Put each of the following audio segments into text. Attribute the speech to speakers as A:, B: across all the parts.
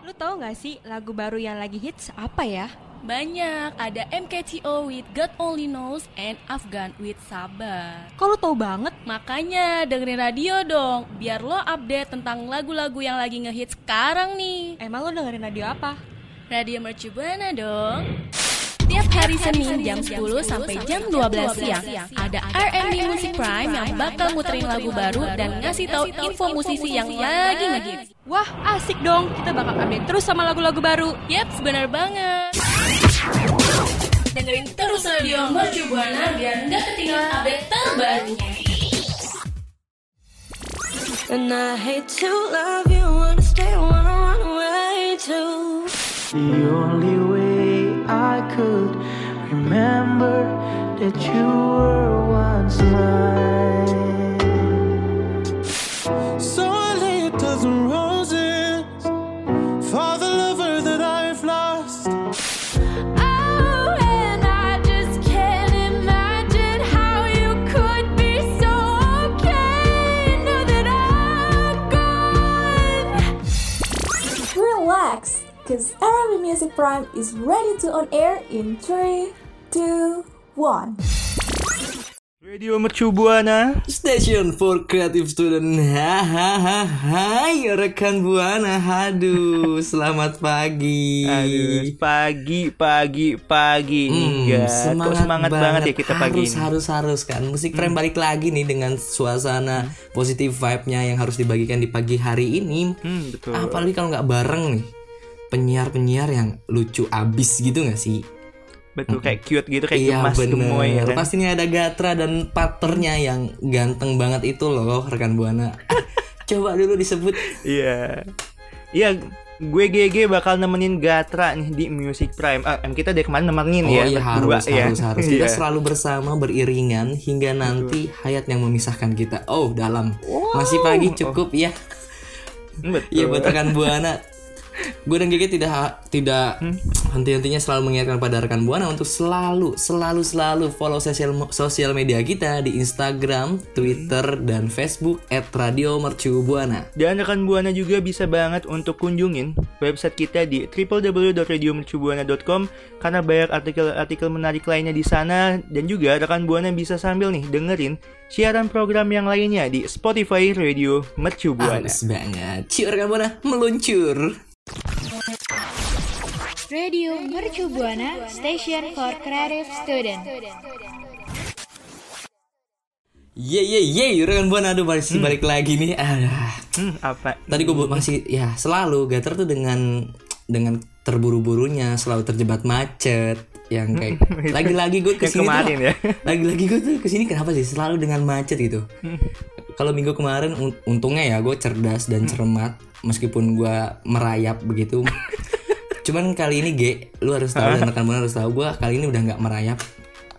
A: Lu tahu nggak sih lagu baru yang lagi hits apa ya?
B: Banyak, ada MKTO with God Only Knows and Afghan with Sabar.
A: Kok lu tahu banget?
B: Makanya dengerin radio dong, biar lo update tentang lagu-lagu yang lagi ngehits sekarang nih.
A: Emang lu dengerin radio apa?
B: Radio Mercu Buana dong. Tiap hari Senin jam 10 sampai jam 12 siang ada R&B Music Prime yang bakal muterin lagu baru dan ngasih tahu info musisi yang lagi ngehits.
A: Wah, asik dong. Kita bakal update terus sama lagu-lagu baru.
B: Yap, benar banget. Dengerin terus radio Mercu Buana biar nggak ketinggalan update terbarunya.
C: And I hate to love you, wanna stay, wanna run away too.
D: The only way I could remember that you were once mine.
E: Music Prime is ready to on air in 3, 2, 1.
F: Radio Mercu Buana.
G: Station for Creative Student Hahaha Hai rekan Buana Aduh selamat pagi
F: Aduh, pagi, pagi, pagi
G: Hmm,
F: nih, guys. Kok semangat banget, ya kita pagi
G: harus,
F: ini. Hmm.
G: Harus harus kan Musik Frame balik lagi nih dengan suasana positif vibe-nya yang harus dibagikan di pagi hari ini
F: Hmm, betul.
G: Apalagi kalau nggak bareng nih Penyiar-penyiar yang lucu abis gitu gak sih?
F: Betul, kayak cute gitu, kayak
G: iya
F: gemas
G: bener
F: gemoy ya kan.
G: Pasti nih ada Gatra dan partnernya yang ganteng banget itu loh rekan Buana Coba dulu disebut
F: Iya. Iya, gue GG bakal nemenin Gatra nih di Music Prime. Ah, em kita dari kemarin nemenin
G: Oh
F: ya.
G: iya
F: berdua,
G: harus
F: ya.
G: harus harus kita
F: Iya.
G: selalu bersama beriringan hingga nanti hayat yang memisahkan kita. Oh dalam masih pagi cukup ya.
F: Betul.
G: Iya buat rekan buana. Gue dan Gigi tidak tidak
F: Hmm?
G: henti-hentinya selalu mengingatkan pada rekan buana untuk selalu selalu selalu follow sosial sosial media kita di Instagram, Twitter dan Facebook @radiomercubuana.
F: Dan rekan Buana juga bisa banget untuk kunjungin website kita di www.radiomercubuana.com karena banyak artikel-artikel menarik lainnya di sana dan juga rekan Buana bisa sambil nih dengerin siaran program yang lainnya di Spotify Radio Mercu Buana.
G: Harus banget. Cium rekan buana meluncur.
H: Radio Mercu Buana Station for Creative Student.
G: Ye ye ye, rekan buana. Aduh masih balik lagi nih. Ah,
F: Hmm, apa?
G: tadi gue masih ya selalu Gater tuh dengan dengan terburu-burunya selalu terjebak macet yang kayak lagi-lagi gue
F: ke
G: sini
F: kemarin
G: tuh,
F: ya.
G: lagi-lagi gue tuh ke sini kenapa sih? Selalu dengan macet gitu. Kalau minggu kemarin un- untungnya ya gue cerdas dan cermat meskipun gue merayap begitu cuman kali ini G lu harus tahu dan rekan buana harus tahu gue kali ini udah nggak merayap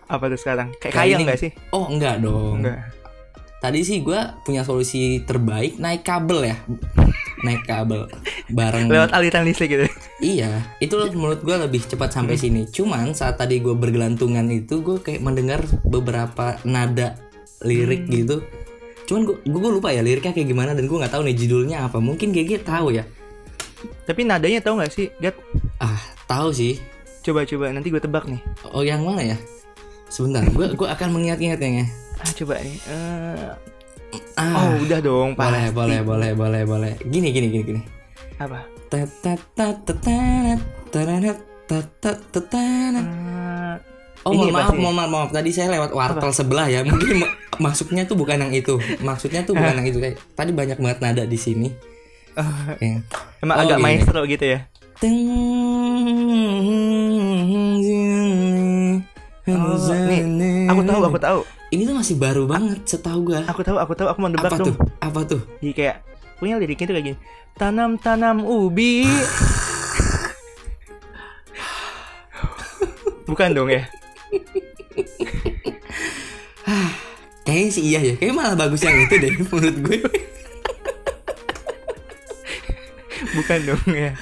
F: Apa tuh sekarang? Kayak
G: Kali
F: kayang
G: ini-
F: gak sih?
G: oh enggak dong
F: Enggak.
G: Tadi sih gue punya solusi terbaik naik kabel ya, naik kabel bareng.
F: Lewat aliran listrik gitu.
G: Iya, itu menurut gue lebih cepat sampai sini. Cuman saat tadi gue bergelantungan itu gue kayak mendengar beberapa nada lirik gitu. Cuman gue gue lupa ya liriknya kayak gimana dan gue nggak tahu nih judulnya apa. Mungkin GG tahu ya.
F: Tapi nadanya tahu gak sih? Gat,
G: Ah tahu sih.
F: coba-coba nanti gue tebak nih.
G: Oh yang mana ya? Sebentar, gue gue akan mengingat-ingatnya.
F: Ah, coba nih. Eh,
G: Ah,
F: oh, udah dong,
G: boleh,
F: pasti.
G: boleh, boleh, boleh, boleh. Gini, gini, gini, gini.
F: Apa?
G: Oh
F: Ini
G: mohon maaf, mohon maaf, maaf. Tadi saya lewat wartel sebelah ya. Mungkin ma- maksudnya tuh bukan yang itu. Maksudnya tuh bukan yang itu. Kayak tadi banyak banget nada di sini. Ya.
F: Emang
G: Oh,
F: agak
G: gini.
F: maestro gitu ya? Oh, nih, aku tahu, aku tahu.
G: Ini tuh masih baru banget setahu gua.
F: Aku tahu, aku tahu, aku mau nebak
G: Apa
F: dong.
G: tuh? Apa tuh?
F: Jadi kayak punya liriknya tuh kayak gini. Tanam-tanam ubi. Bukan dong ya?
G: Kayaknya sih iya ya. Kayaknya malah bagus yang itu deh menurut gue.
F: Bukan dong ya.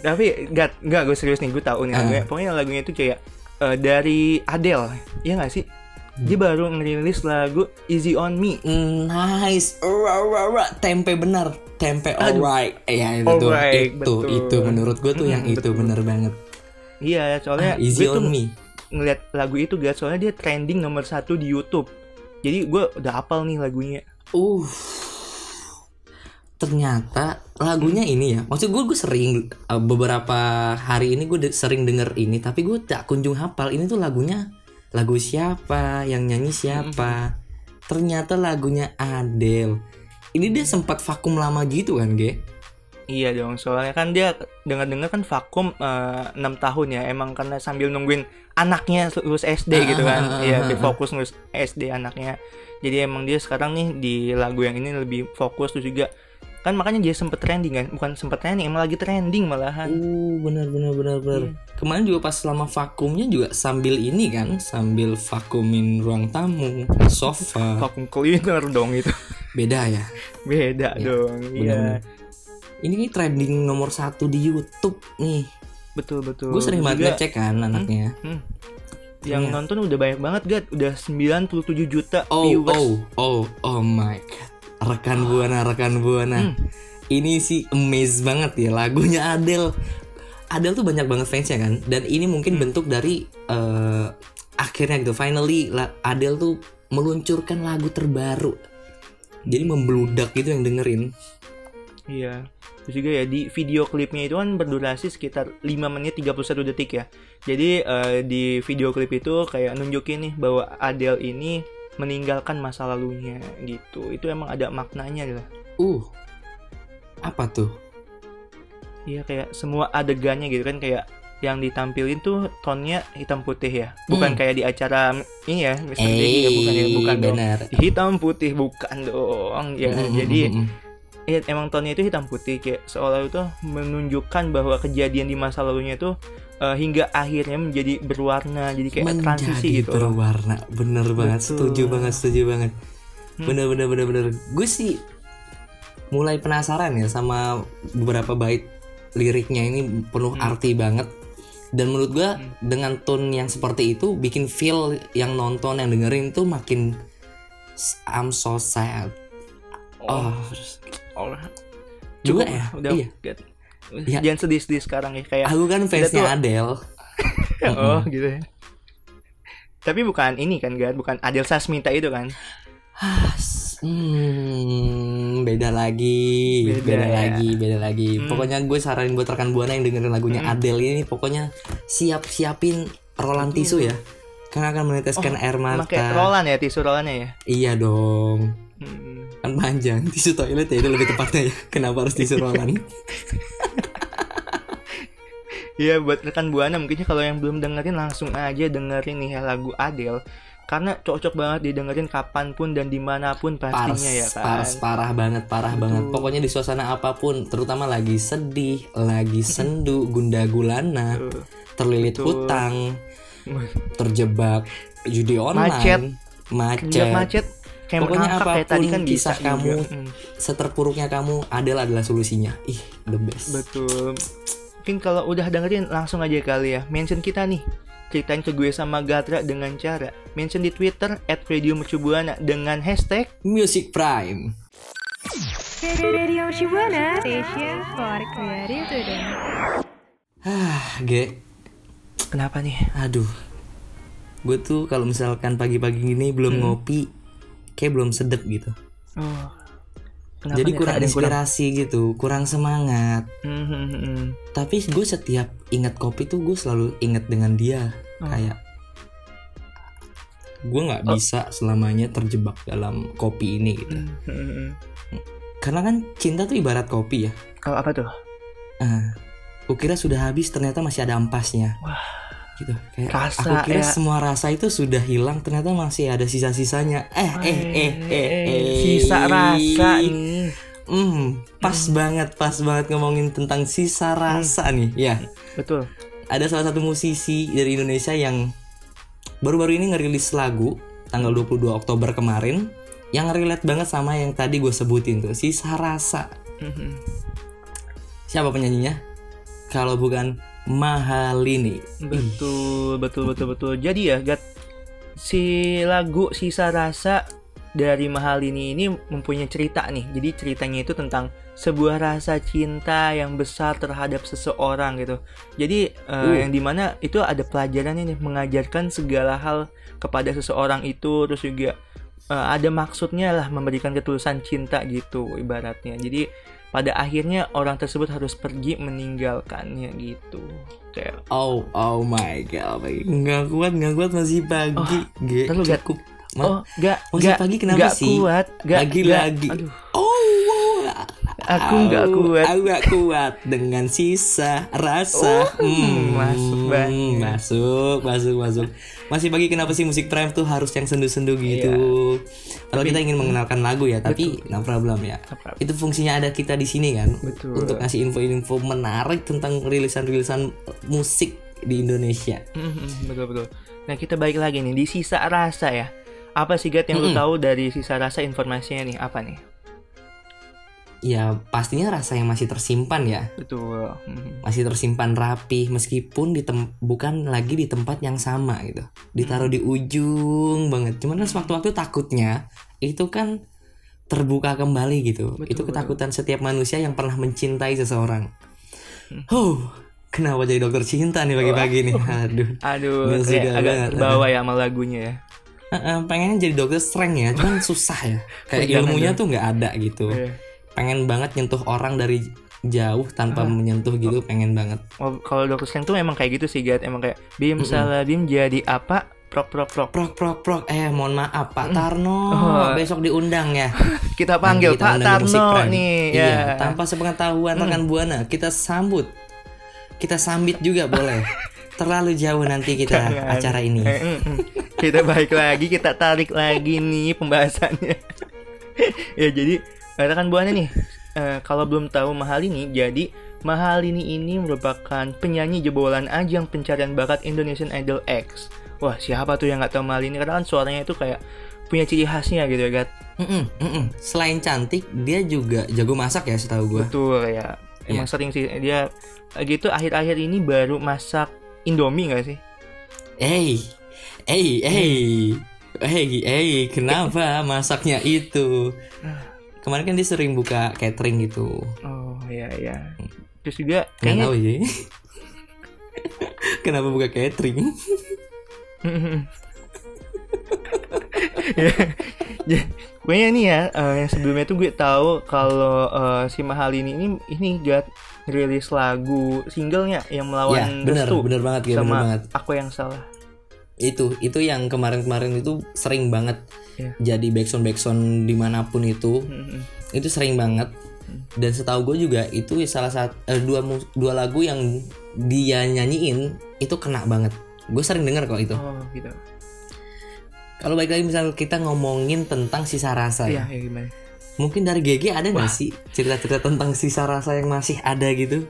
F: Tapi enggak enggak gue serius nih, gue tahu nih lagunya. Pokoknya lagunya itu kayak eh, dari Adele. Iya gak sih? dia baru ngerilis lagu Easy on Me.
G: Nice, Ura, ura, ura. tempe benar, tempe alright. Ya itu tuh,
F: Alright,
G: itu
F: betul.
G: itu menurut gue tuh yang
F: Mm,
G: itu
F: betul.
G: bener banget.
F: Iya, soalnya
G: Ah, easy
F: gue tuh
G: on me.
F: Ngeliat lagu itu guys, soalnya dia trending nomor satu di YouTube. Jadi gue udah hafal nih lagunya.
G: Uh, ternyata lagunya ini ya. Maksud gue gue sering uh, beberapa hari ini gue de- sering denger ini, tapi gue tak kunjung hafal ini tuh lagunya lagu siapa, yang nyanyi siapa. Ternyata lagunya Adele. Ini dia sempat vakum lama gitu kan, Ge?
F: Iya dong, soalnya kan dia dengar-dengar kan vakum eh, 6 tahun ya, emang karena sambil nungguin anaknya lulus SD
G: Ah,
F: gitu kan.
G: ah,
F: Iya,
G: ah,
F: dia fokus ngurus SD anaknya. Jadi emang dia sekarang nih di lagu yang ini lebih fokus terus juga kan makanya dia sempet trending kan, bukan sempet trending, emang lagi trending malahan.
G: Uh, benar benar benar benar.
F: Iya.
G: Kemarin juga pas selama vakumnya juga sambil ini kan, sambil vakumin ruang tamu, sofa.
F: Vakum cleaner dong itu.
G: Beda ya.
F: Beda
G: Iya,
F: dong. Iya.
G: Ini nih trending nomor satu di YouTube nih.
F: Betul betul.
G: Gue sering banget ngecek kan anaknya.
F: Yang
G: Iya.
F: nonton udah banyak banget, Gat. Udah 97 juta
G: Oh
F: viewers.
G: oh oh oh my god. Rekan buana rekan buana.
F: Hmm.
G: Ini sih amazed banget ya lagunya Adele. Adele tuh banyak banget fansnya kan. Dan ini mungkin
F: Hmm.
G: bentuk dari eh, akhirnya gitu. Finally Adele tuh meluncurkan lagu terbaru. Jadi membludak gitu yang dengerin.
F: Iya. Terus juga ya di video klipnya itu kan berdurasi sekitar 5 menit 31 detik ya. Jadi eh, di video klip itu kayak nunjukin nih bahwa Adele ini meninggalkan masa lalunya gitu. Itu emang ada maknanya lah.
G: Uh. Apa tuh?
F: Iya kayak semua adegannya gitu kan kayak yang ditampilin tuh tonnya hitam putih ya. Bukan
G: Hmm.
F: kayak di acara ini ya, Mr. Jackie ya, bukan ya, bukan dong.
G: benar.
F: Hitam putih bukan dong. Ya,
G: Mm, mm,
F: jadi
G: mm, mm.
F: Ya emang tonnya itu hitam putih kayak seolah itu menunjukkan bahwa kejadian di masa lalunya itu eh, hingga akhirnya menjadi berwarna jadi kayak transisi gitu
G: berwarna. Bener banget
F: Betul.
G: setuju banget setuju banget.
F: Hmm.
G: bener bener bener bener. Gue sih mulai penasaran ya sama beberapa bait liriknya ini penuh
F: Hmm.
G: arti banget. Dan menurut gue dengan tone yang seperti itu bikin feel yang nonton yang dengerin tuh makin I'm so sad oh,
F: Oh,
G: juga
F: cukup,
G: ya
F: udah
G: iya
F: Gat.
G: Iya.
F: jangan sedih-sedih sekarang ya kayak
G: aku kan fansnya
F: tuh-
G: Adele
F: oh gitu ya tapi bukan ini kan Gat bukan Adel Sasmita itu kan
G: Hmm, beda lagi,
F: Beda
G: beda,
F: ya.
G: lagi, beda lagi.
F: Hmm.
G: Pokoknya gue saranin buat rekan buana yang dengerin lagunya
F: Hmm.
G: Adele ini, pokoknya siap siapin rolan tisu ya, karena akan meneteskan air
F: pakai
G: mata.
F: rolan ya tisu rolannya ya
G: Iya dong,
F: Hmm.
G: kan panjang tisu toilet ya itu lebih tepatnya ya. Kenapa harus tisu rolan?
F: Iya buat rekan buana mungkinnya kalau yang belum dengerin langsung aja dengerin nih ya lagu Adele karena cocok banget didengerin kapan pun dan di mana pun
G: Pars,
F: pastinya ya kan.
G: pars, parah banget, parah banget. Pokoknya di suasana apa pun, terutama lagi sedih, lagi sendu, gunda gulana,
F: Tuh.
G: terlilit
F: Betul.
G: hutang, terjebak judi online,
F: Macet.
G: macet,
F: macet kayak
G: Pokoknya
F: kayak tadi
G: apa pun
F: kan bisa
G: kisah kamu.
F: juga. Hmm,
G: seterpuruknya kamu adalah adalah solusinya. Ih, the best.
F: betul. Mungkin kalau udah dengerin langsung aja kali ya mention kita nih. Ceritain ke gue sama Gatra dengan cara mention di Twitter @radiomercubuana dengan hashtag
G: Music Prime.
H: Radio Shibuana Station for Creative Today.
G: Ah, Ge,
F: kenapa nih?
G: aduh. Gue tuh kalau misalkan pagi-pagi gini belum
F: Hmm.
G: ngopi, kayak belum sedep gitu.
F: Oh. Kenapa
G: Jadi kurang inspirasi gitu, kurang semangat.
F: Hmm, hmm.
G: Tapi gue setiap ingat kopi tuh gue selalu inget dengan dia.
F: Oh.
G: Kayak gue nggak bisa selamanya terjebak dalam kopi ini gitu.
F: Hmm, hmm.
G: Karena kan cinta tuh ibarat kopi ya.
F: Kalau apa tuh?
G: Ah, kukira sudah habis ternyata masih ada ampasnya.
F: Wah.
G: Gitu. Kayak
F: Rasa,
G: aku kira
F: ya.
G: semua rasa itu sudah hilang ternyata masih ada sisa-sisanya. Eh eh eh eh eh.
F: sisa rasa nih.
G: Hmm, pas banget, pas banget ngomongin tentang sisa rasa nih. Ya,
F: Betul.
G: ada salah satu musisi dari Indonesia yang baru-baru ini ngerilis lagu tanggal 22 Oktober kemarin yang relate banget sama yang tadi gue sebutin tuh, sisa rasa.
F: Hmm,
G: Siapa penyanyinya? Kalau bukan Mahalini.
F: Betul, betul, betul, betul. Jadi ya, Gat, si lagu Sisa Rasa dari Mahalini ini mempunyai cerita nih. Jadi ceritanya itu tentang sebuah rasa cinta yang besar terhadap seseorang gitu. Jadi eh,
G: Uh.
F: yang di mana itu ada pelajarannya nih mengajarkan segala hal kepada seseorang itu terus juga eh, ada maksudnya lah memberikan ketulusan cinta gitu ibaratnya. Jadi pada akhirnya orang tersebut harus pergi meninggalkannya gitu. Kayak
G: Oh, oh my god, nggak kuat, nggak kuat masih pagi. Ge,
F: terus lihat.
G: cukup. Ma-
F: Oh, gak,
G: Masih
F: gak,
G: pagi kenapa
F: gak
G: sih?
F: kuat, gak,
G: Lagi-lagi.
F: gak- aduh,
G: Oh,
F: aku nggak kuat.
G: Aku nggak kuat dengan sisa rasa.
F: Hmm, masuk banget.
G: Masuk, masuk, masuk. Masih pagi kenapa sih musik prime tuh harus yang sendu-sendu gitu? Kalau kita ingin mengenalkan lagu ya, tapi no problem ya.
F: No problem.
G: Itu fungsinya ada kita di sini kan,
F: Betul.
G: untuk ngasih info-info menarik tentang rilisan-rilisan musik di Indonesia.
F: Mhm, betul betul. Nah kita balik lagi nih di sisa rasa ya. Apa sih Gat yang lu
G: Mm-mm.
F: tahu dari sisa rasa informasinya nih? Apa nih?
G: Ya pastinya rasa yang masih tersimpan ya.
F: Betul. Mhm.
G: masih tersimpan rapi meskipun di bukan lagi di tempat yang sama gitu ditaruh di ujung banget cuman kan sewaktu-waktu takutnya itu kan terbuka kembali gitu
F: Betul,
G: itu
F: betul.
G: ketakutan setiap manusia yang pernah mencintai seseorang huh kenapa jadi dokter cinta nih pagi-pagi nih aduh
F: Aduh,
G: Nggak
F: kayak agak terbawa ya sama lagunya ya.
G: Pengennya jadi dokter strength ya cuman susah ya kayak ilmunya
F: dong.
G: tuh nggak ada gitu
F: Iya.
G: pengen banget nyentuh orang dari jauh tanpa menyentuh gitu pengen banget
F: Oh, kalau dokter Slang tuh emang kayak gitu sih Gat. Emang kayak Bim salah Bim jadi apa? Prok prok prok.
G: Prok prok prok eh mohon maaf Pak Tarno
F: Oh.
G: besok diundang ya
F: Kita panggil
G: kita
F: Pak Tarno nih
G: iya,
F: ya.
G: tanpa sepengetahuan rekan buana kita sambut kita sambit juga boleh terlalu jauh nanti kita
F: Jangan.
G: acara ini
F: Eh, mm, mm. kita balik lagi, kita tarik lagi nih pembahasannya. ya jadi rekan buana nih, eh, kalau belum tahu Mahalini, jadi Mahalini ini merupakan penyanyi jebolan ajang pencarian bakat Indonesian Idol X. Wah siapa tuh yang nggak tahu Mahalini? Karena kan suaranya itu kayak punya ciri khasnya gitu ya, Gat.
G: Mm-mm, mm-mm. selain cantik dia juga jago masak ya setahu gue
F: Betul ya. Emang
G: Iya.
F: sering sih dia gitu akhir-akhir ini baru masak Indomie nggak sih?
G: hey hey hey hey hey kenapa masaknya itu? Kemarin kan dia sering buka catering gitu.
F: Oh iya iya. Terus juga kayaknya
G: tahu sih. Kenapa buka catering?
F: Ya, pokoknya nih ya, eh, yang sebelumnya tuh gue tahu kalau eh, si Mahalini ini ini gak rilis lagu singlenya yang
G: ya
F: melawan
G: bener
F: Destu
G: bener banget ya bener
F: sama
G: banget
F: aku yang salah.
G: itu itu yang kemarin-kemarin itu sering banget
F: Iya.
G: jadi backsound backsound di mana pun itu
F: Mm-mm.
G: itu sering banget dan setahu gue juga itu salah satu dua mu- dua lagu yang dia nyanyiin itu kena banget gue sering denger kok itu
F: Oh gitu.
G: kalau baik lagi misal kita ngomongin tentang sisa rasa
F: Iya,
G: ya
F: ya gimana?
G: Mungkin dari GG ada nggak sih cerita-cerita tentang sisa rasa yang masih ada gitu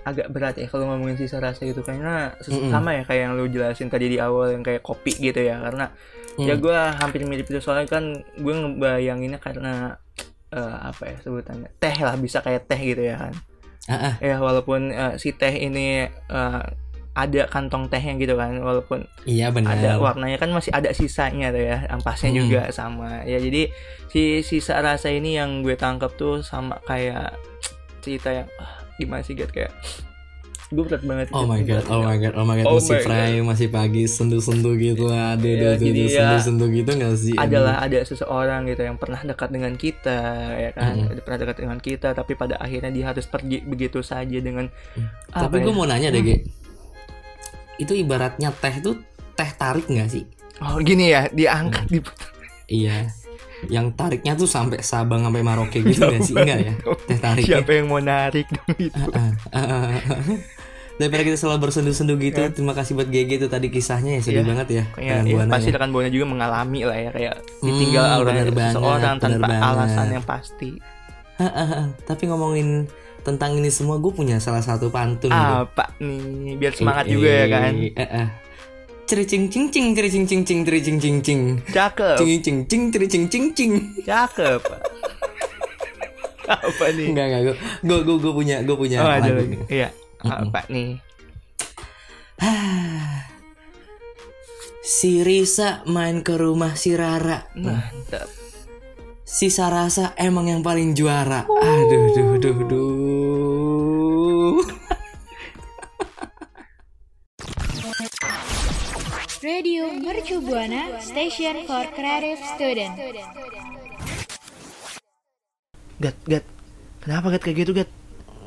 F: Agak berat ya kalau ngomongin sisa rasa gitu karena
G: Mm-mm.
F: sama ya kayak yang lu jelasin tadi di awal yang kayak kopi gitu ya karena ya
G: Hmm.
F: gue hampir mirip itu soalnya kan gue ngebayanginnya karena eh, apa ya sebutannya teh lah bisa kayak teh gitu ya kan
G: Ah, ah.
F: ya walaupun eh, si teh ini eh, ada kantong tehnya gitu kan walaupun
G: iya benar
F: ada warnanya kan masih ada sisanya tuh ya ampasnya
G: Hmm.
F: juga sama ya jadi si sisa rasa ini yang gue tangkap tuh sama kayak cerita yang ah, gimana sih Gat kayak gue berat banget
G: Oh
F: gitu.
G: my god, oh my god, oh my god,
F: Oh
G: masih
F: God.
G: prime, masih pagi, sendu-sendu gitu, aduh,
F: Iya,
G: aduh,
F: jadi
G: aduh,
F: ya,
G: sendu-sendu gitu gak sih?
F: Adalah ada seseorang gitu yang pernah dekat dengan kita ya kan. Ada pernah dekat dengan kita tapi pada akhirnya dia harus pergi begitu saja dengan
G: Tapi
F: apa
G: gue
F: ya?
G: mau nanya deh, Ge. Itu ibaratnya teh tuh teh tarik gak sih?
F: oh gini ya diangkat di
G: Iya. Yang tariknya tuh sampai Sabang sampai Maroke gitu gak sih? Enggak ya? Teh tarik.
F: siapa yang mau narik dong itu
G: Daripada kita selalu bersendu-sendu gitu, terima kasih buat GG itu tadi kisahnya ya sedih
F: Iya.
G: banget ya.
F: kayak
G: Rekan
F: ya,
G: Buana
F: pasti
G: ya.
F: rekan buana juga mengalami lah ya kayak
G: Hmm,
F: ditinggal oleh seseorang
G: bener
F: tanpa
G: banget.
F: alasan yang pasti
G: Tapi ngomongin tentang ini semua, gue punya salah satu pantun gitu.
F: apa nih? Biar semangat
G: Eh,
F: juga ya
G: eh,
F: kan?
G: Eh, eh. Cericing cing cing cericing cing cing cericing cing cing
F: cakep.
G: Cing cing cing cericing cing cing
F: cakep. Apa nih?
G: Enggak enggak. Gue gue gue gue punya gue punya
F: oh
G: lagu
F: lagi
G: nih.
F: iya. Apa nih?
G: Si Risa main ke rumah si Rara.
F: Mantap.
G: Si Sarasa emang yang paling juara. Aduh, duh, duh, duh.
H: Radio Mercu Buana Station for Creative Student.
F: Gat, gat. Kenapa gat kayak gitu, gat?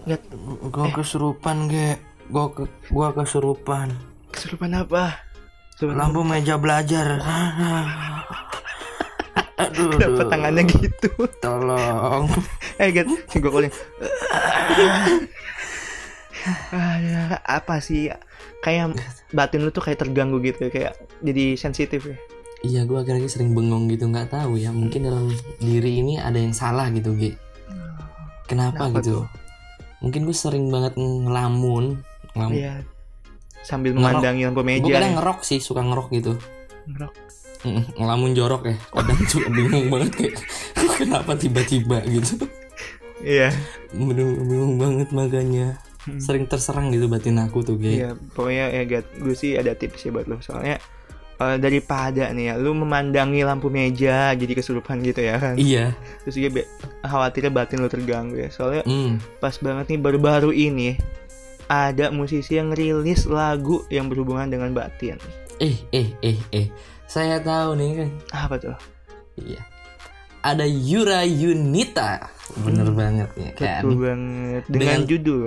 F: Gat,
G: Gua kesurupan, Ge. Gua ke, gua kesurupan.
F: kesurupan apa? Kesurupan
G: Lampu meja belajar. Aduh,
F: Kenapa tangannya gitu?
G: tolong.
F: eh, sing gue calling. Ah, apa sih? Kayak batin lu tuh kayak terganggu gitu, kayak jadi sensitif ya.
G: Iya, gua akhirnya sering bengong gitu, nggak tahu ya. Mungkin dalam diri ini ada yang salah gitu, Ge. Kenapa,
F: Kenapa
G: gitu?
F: tuh?
G: Mungkin gue sering banget ngelamun. Ngelamun.
F: Iya. Sambil
G: Ngerok.
F: memandangi lampu meja.
G: Gue kadang
F: ya.
G: ngerok sih, suka ngerok gitu.
F: Ngerok.
G: Mm, ngelamun jorok ya. Kadang suka bingung banget kayak kenapa tiba-tiba gitu.
F: Iya.
G: Bingung, bingung banget makanya. Sering terserang gitu batin aku tuh, Ge.
F: Iya, pokoknya ya Gat, gue sih ada tips ya buat lo. Soalnya eh, daripada nih ya, lu memandangi lampu meja jadi kesurupan gitu ya kan.
G: Iya.
F: Terus juga khawatirnya batin lu terganggu ya. Soalnya
G: Hmm.
F: pas banget nih baru-baru ini ada musisi yang rilis lagu yang berhubungan dengan batin.
G: Eh, eh, eh, eh. Saya tahu nih.
F: Apa tuh?
G: Iya. Ada Yura Yunita. Bener banget ya kan.
F: Betul banget. Dengan,
G: Dengan-
F: judul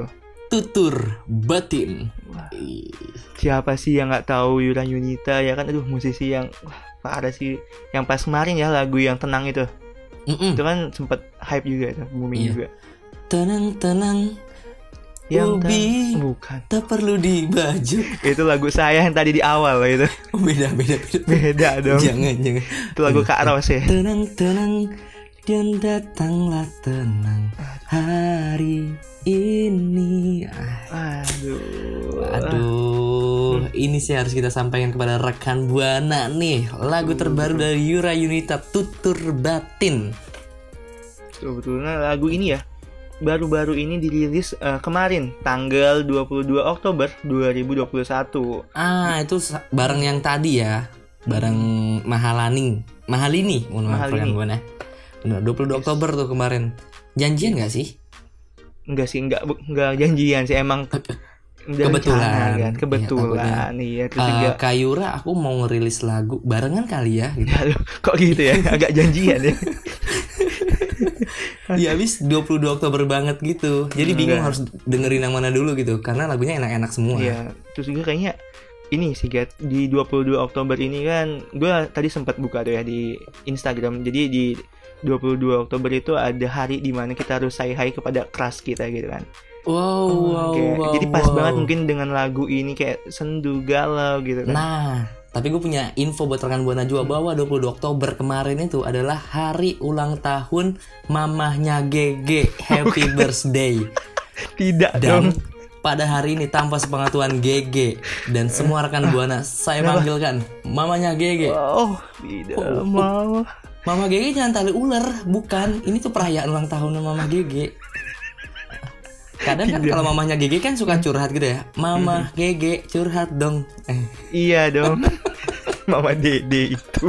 G: Tutur batin.
F: Wah.
G: Ih,
F: siapa sih yang nggak tahu Yura Yunita ya kan? Aduh musisi yang wah, parah sih. Yang pas kemarin ya lagu yang tenang itu.
G: mm-mm.
F: Itu kan sempet hype juga itu, booming
G: Iya.
F: juga.
G: Tenang, tenang.
F: Yang
G: Ubi.
F: ten- bukan.
G: Tak perlu dibaju.
F: Itu lagu saya yang tadi di awal loh itu.
G: Oh, beda, beda, beda.
F: Beda dong.
G: Jangan, jangan.
F: Itu lagu Kak Ros ya.
G: Tenang, tenang. Dan datanglah tenang hari ini.
F: Aduh.
G: Aduh, ini sih harus kita sampaikan kepada rekan Buana nih. Lagu terbaru dari Yura Yunita Tutur Batin.
F: Sebetulnya lagu ini ya baru-baru ini dirilis eh, kemarin tanggal 22 Oktober 2021.
G: Ah, itu bareng yang tadi ya. Bareng Mahalani. Mahalini, mohon maaf
F: Mahalini.
G: rekan Buana. Benar, 22 Oktober tuh kemarin. Janjian gak sih?
F: Enggak sih, enggak enggak janjian sih emang
G: Kebetulan.
F: kan.
G: Iya,
F: Kebetulan iya terus
G: Eh,
F: juga
G: Kak Yura, aku mau ngerilis lagu barengan kali ya. Gitu.
F: Aduh, kok gitu ya? Agak janjian ya.
G: Iya, habis 22 Oktober banget gitu. Jadi bingung
F: Enggak.
G: harus dengerin yang mana dulu gitu karena lagunya enak-enak semua.
F: Iya, terus juga kayaknya ini sih Gat, di 22 Oktober ini kan gue tadi sempat buka tuh ya di Instagram. Jadi di 22 Oktober itu ada hari di mana kita harus say hi kepada crush kita gitu kan.
G: Wow, wow,
F: Kayak-
G: wow,
F: jadi pas
G: wow.
F: banget mungkin dengan lagu ini kayak sendu galau gitu kan.
G: Nah, tapi gue punya info buat rekan Buana juga bahwa 22 Oktober kemarin itu adalah hari ulang tahun mamahnya GG. Happy birthday.
F: Tidak
G: Dan
F: dong.
G: pada hari ini tanpa sepengetahuan GG dan semua rekan Buana saya panggilkan mamanya GG.
F: Oh, tidak
G: Oh, oh.
F: mau.
G: Mama GG jangan tali ular, bukan. Ini tuh perayaan ulang tahun Mama GG. Kadang kan
F: Tidak.
G: kalau mamanya GG kan suka curhat gitu ya. Mama GG curhat dong. Eh,
F: Iya dong. Mama Dede itu.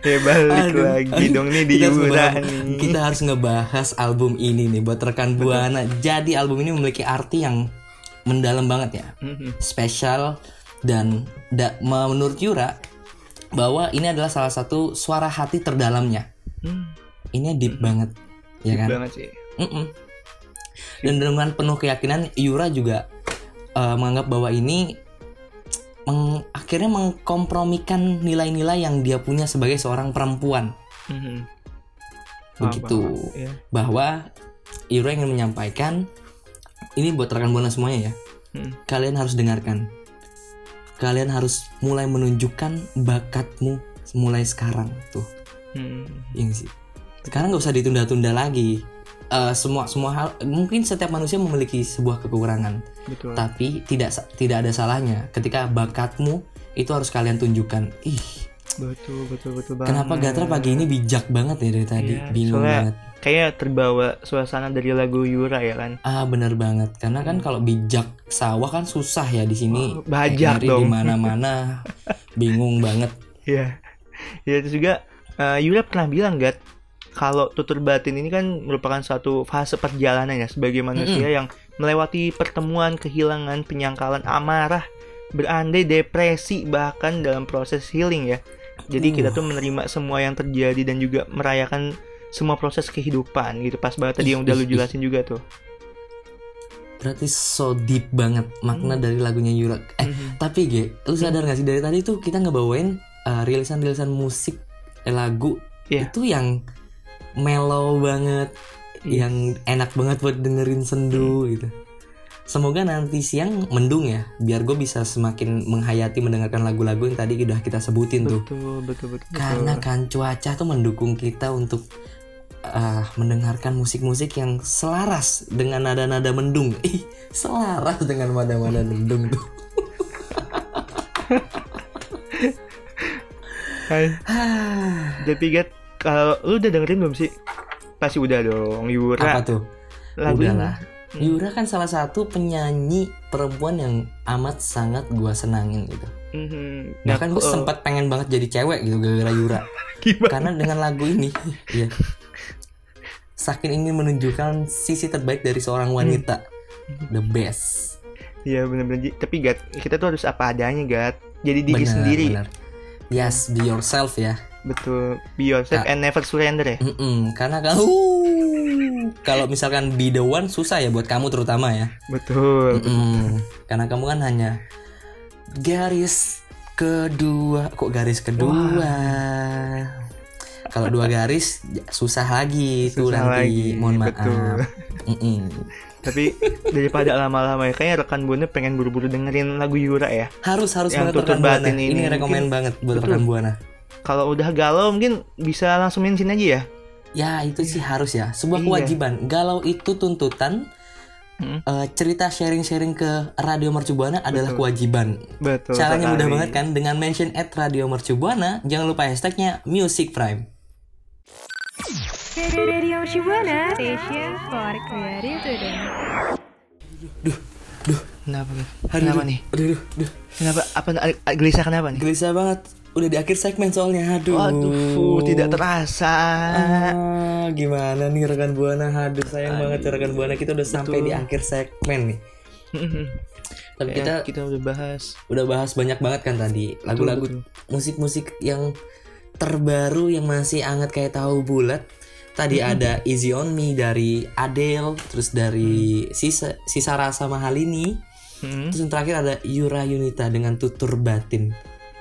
F: ya balik
G: Aduh,
F: lagi
G: aduh,
F: dong nih di
G: kita
F: Yura nih.
G: Kita harus ngebahas album ini nih buat rekan Buana. Jadi album ini memiliki arti yang mendalam banget ya. Spesial dan da- menurut Yura bahwa ini adalah salah satu suara hati terdalamnya.
F: Hmm,
G: Ini deep banget, ya
F: deep
G: kan?
F: banget sih.
G: Mm-mm. Dan dengan penuh keyakinan Yura juga eh, menganggap bahwa ini meng- akhirnya mengkompromikan nilai-nilai yang dia punya sebagai seorang perempuan.
F: Mhm.
G: Begitu.
F: Paham. Iya.
G: bahwa Iro ingin menyampaikan ini buat rekan buana semuanya ya.
F: Hmm.
G: Kalian harus dengarkan. Kalian harus mulai menunjukkan bakatmu mulai sekarang tuh.
F: Hmm.
G: Ini sih. Sekarang nggak usah ditunda-tunda lagi. Eh, semua semua hal mungkin setiap manusia memiliki sebuah kekurangan,
F: Betul.
G: tapi tidak tidak ada salahnya ketika bakatmu itu harus kalian tunjukkan. Ih,
F: Betul, betul, betul banget.
G: Kenapa Gatra pagi ini bijak banget ya dari tadi?
F: Iya,
G: Bingung banget.
F: Kayak terbawa suasana dari lagu Yura ya kan.
G: Ah bener banget karena kan kalau bijak sawah kan susah ya di sini.
F: Oh, bajak dong.
G: Di mana-mana bingung banget.
F: Iya. Ya terus juga eh, Yura pernah bilang Gat kalau tutur batin ini kan merupakan suatu fase perjalanan ya sebagai manusia yang melewati pertemuan, kehilangan, penyangkalan, amarah, berandai, depresi bahkan dalam proses healing ya. Jadi kita tuh menerima semua yang terjadi dan juga merayakan semua proses kehidupan gitu. Pas banget tadi yang udah lu jelasin juga tuh.
G: Berarti so deep banget makna dari lagunya Yura. Eh tapi Ge, lu sadar gak sih dari tadi tuh kita ngebawain uh, rilisan-rilisan musik eh, lagu
F: Iya.
G: itu yang mellow banget,
F: Iya.
G: yang enak banget buat dengerin sendu gitu. Semoga nanti siang mendung ya, biar gue bisa semakin menghayati mendengarkan lagu-lagu yang tadi udah kita sebutin tuh.
F: Betul, betul, betul. betul.
G: Karena kan cuaca tuh mendukung kita untuk uh, mendengarkan musik-musik yang selaras dengan nada-nada mendung. Ih, selaras dengan nada-nada mendung tuh.
F: Hai. Gat, kalau lu udah dengerin belum sih? Pasti udah dong, Yura.
G: Apa tuh?
F: Lagu ini.
G: Udahlah. Yura kan salah satu penyanyi perempuan yang amat sangat gua senangin gitu.
F: Mhm.
G: Bahkan gue
F: Nah,
G: sempat pengen banget jadi cewek gitu gara-gara Yura.
F: gimana?
G: Karena dengan lagu ini, ya, saking ingin menunjukkan sisi terbaik dari seorang wanita, the best.
F: Iya bener-bener. Tapi Gat, kita tuh harus apa adanya Gat. Jadi diri
G: Bener,
F: sendiri.
G: bener. Yes, be yourself ya.
F: Betul. Be yourself
G: Kak.
F: and never surrender ya.
G: Mm-mm, karena kalau kalau misalkan be the one susah ya buat kamu terutama ya.
F: Betul.
G: Mm-mm, karena kamu kan hanya garis kedua, kok garis kedua? Kalau dua garis susah lagi tuh
F: Susah
G: nanti.
F: lagi,
G: Mohon maaf.
F: betul.
G: Mm-mm.
F: Tapi daripada lama-lama ya, kayaknya rekan buana pengen buru-buru dengerin lagu Yura ya.
G: Harus harus
F: Yang
G: banget rekan buana. Ini,
F: ini
G: rekomen
F: mungkin-
G: banget buat
F: Betul.
G: rekan buana.
F: Kalau udah galau mungkin bisa langsung mention aja ya.
G: Ya itu sih harus ya. Sebuah
F: Iya.
G: kewajiban. Galau itu tuntutan.
F: Hmm.
G: eh, cerita sharing-sharing ke Radio Mercubuana adalah
F: Betul.
G: kewajiban.
F: Betul.
G: Caranya mudah banget kan dengan mention at Radio Mercubuana. Jangan lupa hashtagnya Music Prime.
H: Radio Shibuana Station for Creative Student.
F: Kenapa? Gat?
G: Aduh,
F: Kenapa
G: aduh,
F: nih?
G: Aduh, aduh, aduh.
F: Kenapa? Apa gelisah kenapa nih?
G: Gelisah banget. Udah di akhir segmen soalnya. Aduh.
F: Waduh, tidak terasa.
G: Ah, gimana nih rekan buana? Aduh, sayang banget ya rekan buana kita udah sampai di akhir segmen nih. Tapi
F: Ya,
G: kita
F: kita udah bahas.
G: udah bahas banyak banget kan tadi lagu-lagu
F: betul.
G: musik-musik yang terbaru yang masih hangat kayak tahu bulat. Tadi ada Easy on Me dari Adele, terus dari Sisa Sisa Rasa Mahalini,
F: Hmm,
G: terus yang terakhir ada Yura Yunita dengan Tutur Batin.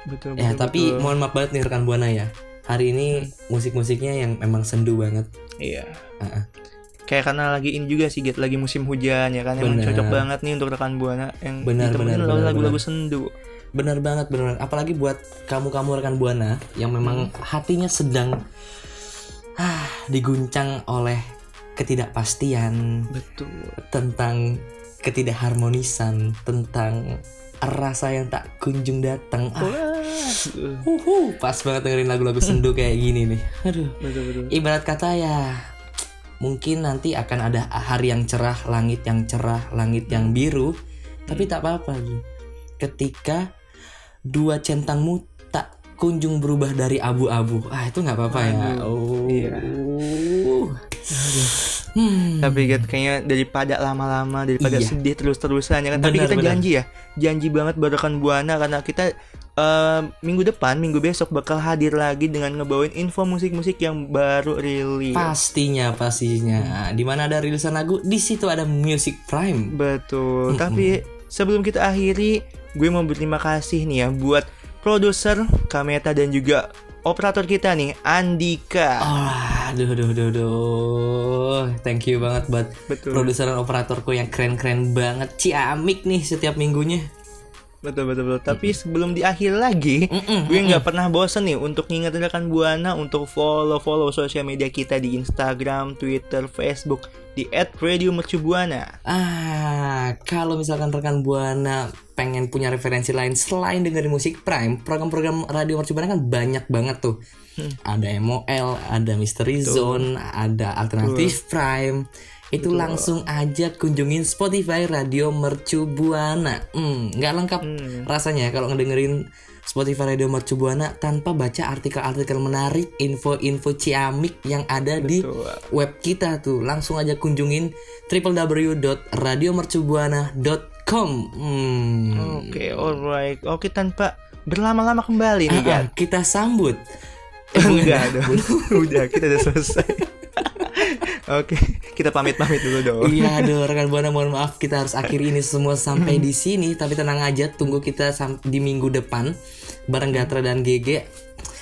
F: Betul,
G: Ya,
F: betul,
G: tapi
F: betul.
G: mohon maaf banget nih rekan Buana ya. Hari ini musik-musiknya yang memang sendu banget.
F: Iya.
G: Ah.
F: Kayak karena lagi ini juga sih, Get, lagi musim hujan ya kan. Emang
G: Bener.
F: cocok banget nih untuk rekan buana yang lagu-
G: bener,
F: lagu-lagu sendu.
G: Benar banget, benar. Apalagi buat kamu-kamu rekan Buana yang memang hatinya sedang ah diguncang oleh ketidakpastian
F: Betul.
G: tentang ketidakharmonisan, tentang rasa yang tak kunjung datang. Ah, uhu, pas banget dengerin lagu-lagu sendu kayak gini nih. Aduh.
F: Betul, betul.
G: Ibarat kata ya mungkin nanti akan ada hari yang cerah, langit yang cerah, langit yang biru. Tapi tak apa-apa. Ketika dua centangmu tak kunjung berubah dari abu-abu. Ah, itu nggak apa-apa ya. Oh.
F: Iya.
G: Hmm.
F: Tapi Get, kayaknya daripada lama-lama daripada
G: Iya.
F: sedih terus-terusan ya kan. Tapi kita
G: benar.
F: janji ya, janji banget buat rekan buana karena kita eh, minggu depan, minggu besok bakal hadir lagi dengan ngebawain info musik-musik yang baru rilis.
G: Pastinya, pastinya. Di mana ada rilisan lagu, di situ ada Music Prime.
F: Betul. Tapi sebelum kita akhiri, gue mau berterima kasih nih ya buat produser Kameta dan juga operator kita nih, Andika.
G: Oh, aduh, aduh, aduh, aduh. Thank you banget buat produser dan operatorku yang keren-keren banget. Ciamik nih setiap minggunya.
F: Betul betul betul. Tapi sebelum di akhir lagi,
G: Mm-mm,
F: gue nggak pernah bosen nih untuk ngingetin rekan buana untuk follow follow sosial media kita di Instagram, Twitter, Facebook, di @radiomercubuana.
G: Ah, kalau misalkan rekan Buana pengen punya referensi lain selain dengerin musik Prime, program-program radio Mercu Buana kan banyak banget tuh. Ada MOL, ada Mystery Zone, ada Alternatif Prime. Itu langsung aja kunjungin Spotify Radio Mercu Buana. Hmm, nggak lengkap rasanya kalau ngedengerin Spotify Radio Mercu Buana tanpa baca artikel-artikel menarik, info-info ciamik yang ada di web kita tuh. Langsung aja kunjungin www.radiomercubuana.com. Hmm.
F: Oke, alright. Oke, tanpa berlama-lama kembali nih kan.
G: ah, kita sambut.
F: Enggak dong. Udah, kita udah selesai. Oke, kita pamit-pamit dulu dong.
G: Iya aduh rekan buana mohon maaf kita harus akhiri ini semua sampai di sini tapi tenang aja tunggu kita di minggu depan bareng Gatra dan GG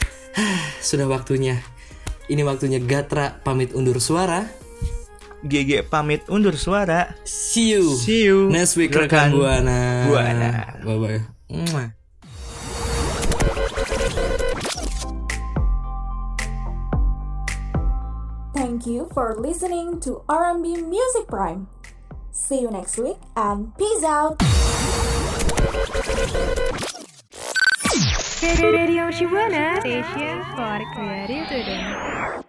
G: sudah waktunya ini waktunya Gatra pamit undur suara
F: GG pamit undur suara.
G: see you
F: See you.
G: next week
F: rekan
G: rekan buana
F: Buana.
G: bye bye
E: Thank you for listening to R&B Music Prime. See you next week and peace out.
H: Radio Shibuana Station for Creative Student.